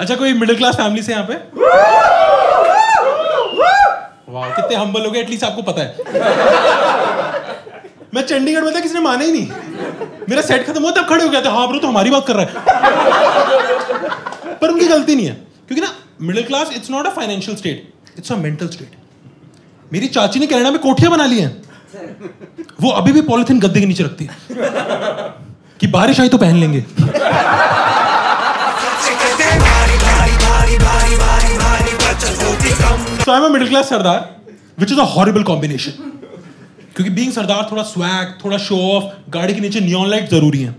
अच्छा कोई middle class family से यहाँ पे? वाह कितने हम्बल हो गए एटलीस्ट आपको पता है। मैं चंडीगढ़ में था, किसी ने माना ही नहीं। मेरा सेट खत्म हुआ, तब खड़े हो गया था। हाँ ब्रो तो हमारी बात कर रहा है। पर उनकी गलती नहीं है। क्योंकि ना middle class it's not a financial state it's a mental state मेरी चाची ने कनाडा में कोठियाँ बना ली हैं। वो अभी भी पॉलिथीन गद्दे के नीचे रखती है। कि बारिश आई तो पहन लेंगे। So I'm a middle class Sardar, which is a horrible combination. क्योंकि बीइंग सरदार थोड़ा स्वैग थोड़ा शो ऑफ़ गाड़ी के नीचे नियॉन लाइट ज़रूरी है।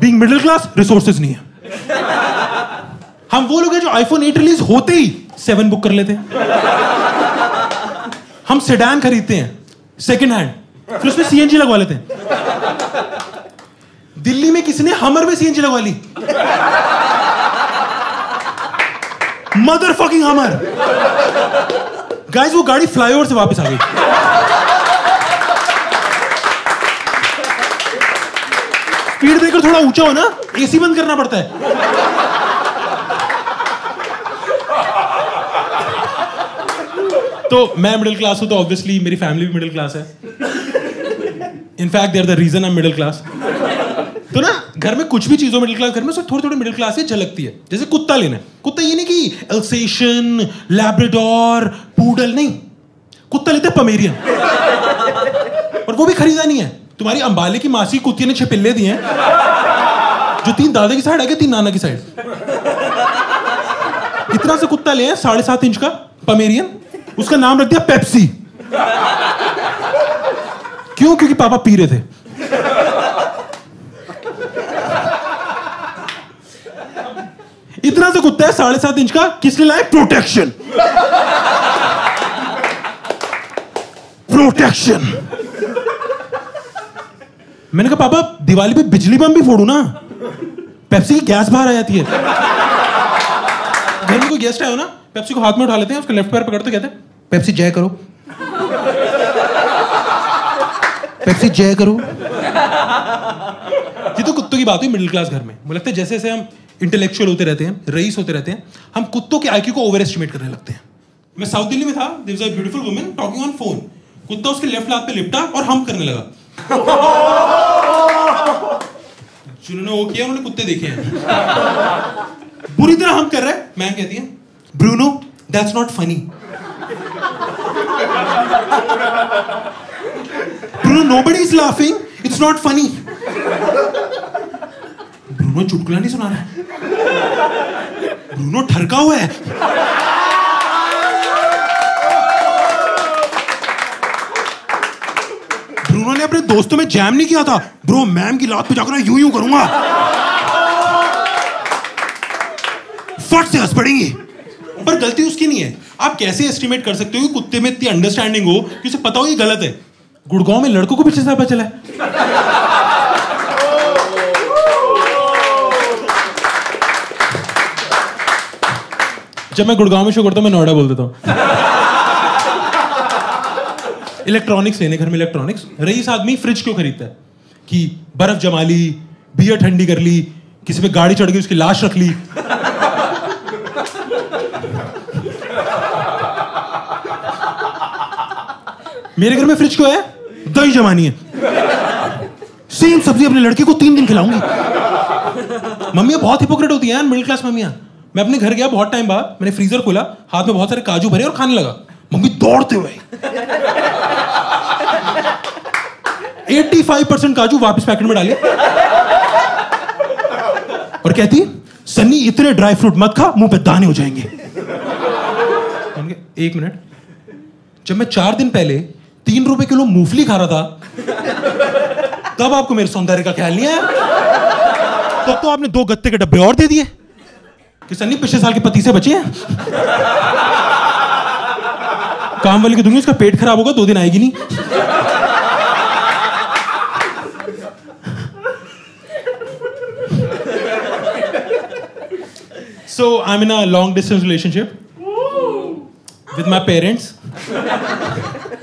बीइंग मिडिल क्लास रिसोर्सेज नहीं है। हम वो लोग हैं जो आईफोन 8 रिलीज़ होते ही सेवन बुक कर लेते हैं। हम सेडान खरीदते हैं सेकंड हैंड फिर उसमें सीएनजी लगवा लेते हैं। दिल्ली में किसी ने हमर में सीएनजी लगवा ली। मदर फकिंग हमर गाइस वो गाड़ी फ्लाईओवर से वापस आ गई। स्पीड ब्रेकर थोड़ा ऊँचा हो ना एसी बंद करना पड़ता है। तो मैं मिडिल क्लास हूँ तो ऑब्वियसली मेरी फैमिली भी मिडिल क्लास है। In fact there the reason I middle class घर में कुछ भी चीज़ों मिडिल क्लास घर में थोड़ी थोड़ी मिडिल क्लास ही झलकती है। जैसे कुत्ता लेना है। कुत्ता ये नहीं कि एल्सेशन लैब्राडोर पूडल नहीं। कुत्ता लेते पमेरियन और वो भी खरीदा नहीं है। तुम्हारी अंबाले की मासी कुत्ती ने छह पिल्ले दिए हैं, जो तीन दादा की साइड आ गए तीन नाना की साइड। इतना से कुत्ता ले साढ़े सात इंच का पमेरियन उसका नाम रख दिया पेप्सी क्यों? क्योंकि पापा पी रहे थे। इतना सा कुत्ता है, साढ़े सात इंच का, किसने लाया? प्रोटेक्शन प्रोटेक्शन मैंने कहा, पापा, दिवाली पे बिजली बम भी फोड़ू ना? पेप्सी की गैस बाहर आ जाती है. घर में कोई गेस्ट आया हो ना पेप्सी को हाथ में उठा लेते हैं, उसके लेफ़्ट पैर पकड़ते कहते हैं पेप्सी जय करो. पेप्सी जय करो. ये तो कुत्तों की बात हुई मिडिल क्लास घर में। मुझे लगता है जैसे जैसे हम इंटेलेक्चुअल होते रहते हैं, रईस होते रहते हैं, हम कुत्तों के आईक्यू को ओवर एस्टिमेट करने लगते हैं। मैं साउथ दिल्ली में था a beautiful woman talking on phone कुत्ता उसके लेफ़्ट हाथ पे लिपटा और हम करने लगा। जिन्होंने वो किया, उन्होंने कुत्ते देखे हैं। बुरी तरह हम कर रहे हैं मैं कहती है Bruno that's not funny Bruno nobody is laughing it's not funny Bruno चुटकुला नहीं सुना रहा है। ब्रूनो ठरका हुआ है। ब्रूनो ने अपने दोस्तों में जैम नहीं किया था। ब्रो मैम की लात पे जाकर यूँ यूँ करूँगा। फट से हंस पड़ेंगी। पर गलती उसकी नहीं है। आप कैसे एस्टिमेट कर सकते हो कि कुत्ते में इतनी अंडरस्टैंडिंग हो कि उसे पता हो ये गलत है? गुड़गांव में लड़कों को पीछे से पता चला है। जब मैं गुड़गांव में शो करता हूँ मैं नोएडा बोल देता हूँ। इलेक्ट्रॉनिक्स लेने घर में इलेक्ट्रॉनिक्स रईस आदमी फ्रिज क्यों खरीदता है? कि बर्फ़ जमा ली बियर ठंडी कर ली, किसी पे गाड़ी चढ़ गई, उसकी लाश रख ली। मेरे घर में फ्रिज क्यों है? दही जमानी है। सेम सब्ज़ी अपने लड़के को तीन दिन खिलाऊँगी। मम्मियाँ बहुत हिपोक्रेट होती हैं मिडिल क्लास मम्मियाँ। मैं अपने घर गया बहुत टाइम बाद मैंने फ्रीजर खोला हाथ में बहुत सारे काजू भरे और खाने लगा। मम्मी दौड़ते हुए 85 परसेंट काजू वापस पैकेट में डाले। और कहती सन्नी इतने ड्राई फ्रूट मत खा मुँह पे दाने हो जाएँगे। एक मिनट। जब मैं चार दिन पहले तीन रुपए किलो मूंगफली खा रहा था तब आपको मेरे सौंदर्य का ख्याल नहीं आया? तब तो, तो आपने दो गत्ते के डब्बे और दे दिए। कि सन्नी पिछले साल के पति से बचे हैं? काम वाले को दूँगी उसका पेट खराब होगा, दो दिन आएगी नहीं। So, I'm in a long distance relationship with my parents.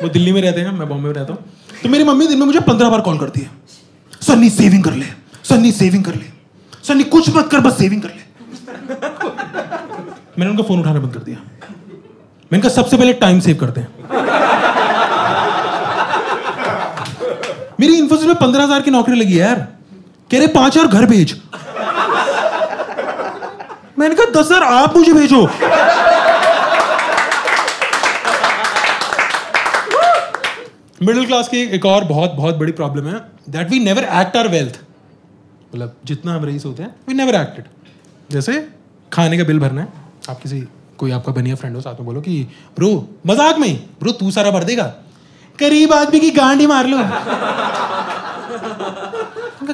वो दिल्ली में रहते हैं, मैं बॉम्बे में रहता हूँ। तो मेरी मम्मी दिन में मुझे पंद्रह बार कॉल करती है। सन्नी सेविंग कर ले। सन्नी सेविंग कर ले। सन्नी, कुछ मत कर, बस सेविंग कर ले। मैंने उनका फ़ोन उठाना बंद कर दिया। मैंने कहा, सबसे पहले टाइम सेव करते हैं। मेरी इन्फोसिस में पंद्रह हज़ार की नौकरी लगी है यार। कह रहे, पाँच हज़ार घर भेज। मैंने कहा, दस हज़ार आप मुझे भेजो। मिडिल क्लास की एक और बहुत बहुत बड़ी प्रॉब्लम है that we never act our wealth मतलब जितना हम रईस होते हैं वी नेवर एक्टेड जैसे खाने का बिल भरना है। आप किसी, कोई आपका बनिया फ्रेंड हो, साथ में बोलो कि, ब्रो, मज़ाक में ब्रो, तू सारा भर देगा। गरीब आदमी की गांडी मार लो।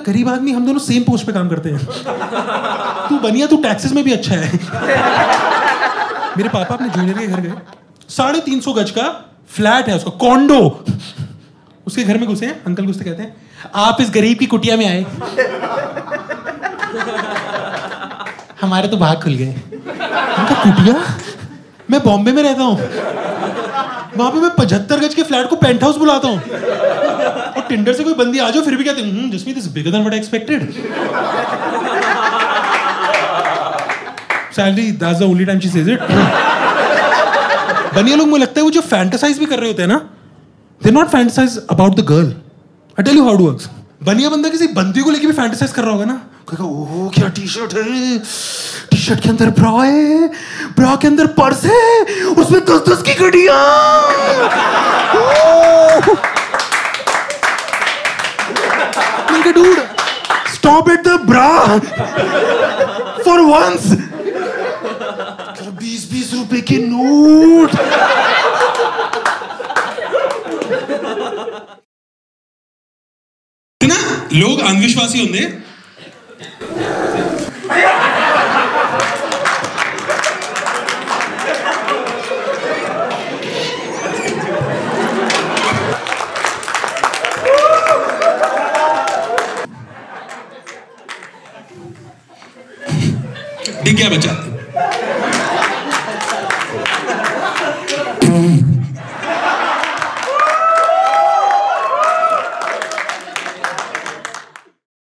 गरीब आदमी, हम दोनों सेम पोस्ट पे काम करते हैं। तू बनिया, तू टैक्सेस में भी अच्छा है। मेरे पापा अपने जूनियर के घर गए। साढ़े तीन सौ गज का फ्लैट है उसका कॉन्डो उसके घर में घुसे अंकल घुसते कहते हैं, आप इस गरीब की कुटिया में आए। हमारे तो भाग खुल गए। कुटिया? मैं बॉम्बे में रहता हूँ। वहाँ पे मैं पचहत्तर गज के फ्लैट को पेंट हाउस बुलाता हूँ। और टिंडर से कोई बंदी आ जाओ, फिर भी कहते हैं जिसमें this bigger than what expected salary that's the only time she says it Baniya लोग, मुझे लगता है वो जो फैंटेसाइज भी कर रहे होते हैं ना they not fantasize about the girl I tell you how to works Baniya बंदा किसी बंदी को लेके भी फैंटेसाइज कर रहा होगा ना कहेगा, ओह, क्या टी शर्ट है? टी शर्ट के अंदर ब्रा है ब्रा के अंदर पर्स है, उसमें दस दस की घड़िया। Dude stop at the bra for once बीस बीस रुपए के नोट. ना, लोग अंधविश्वासी होंगे। Ninguém abate.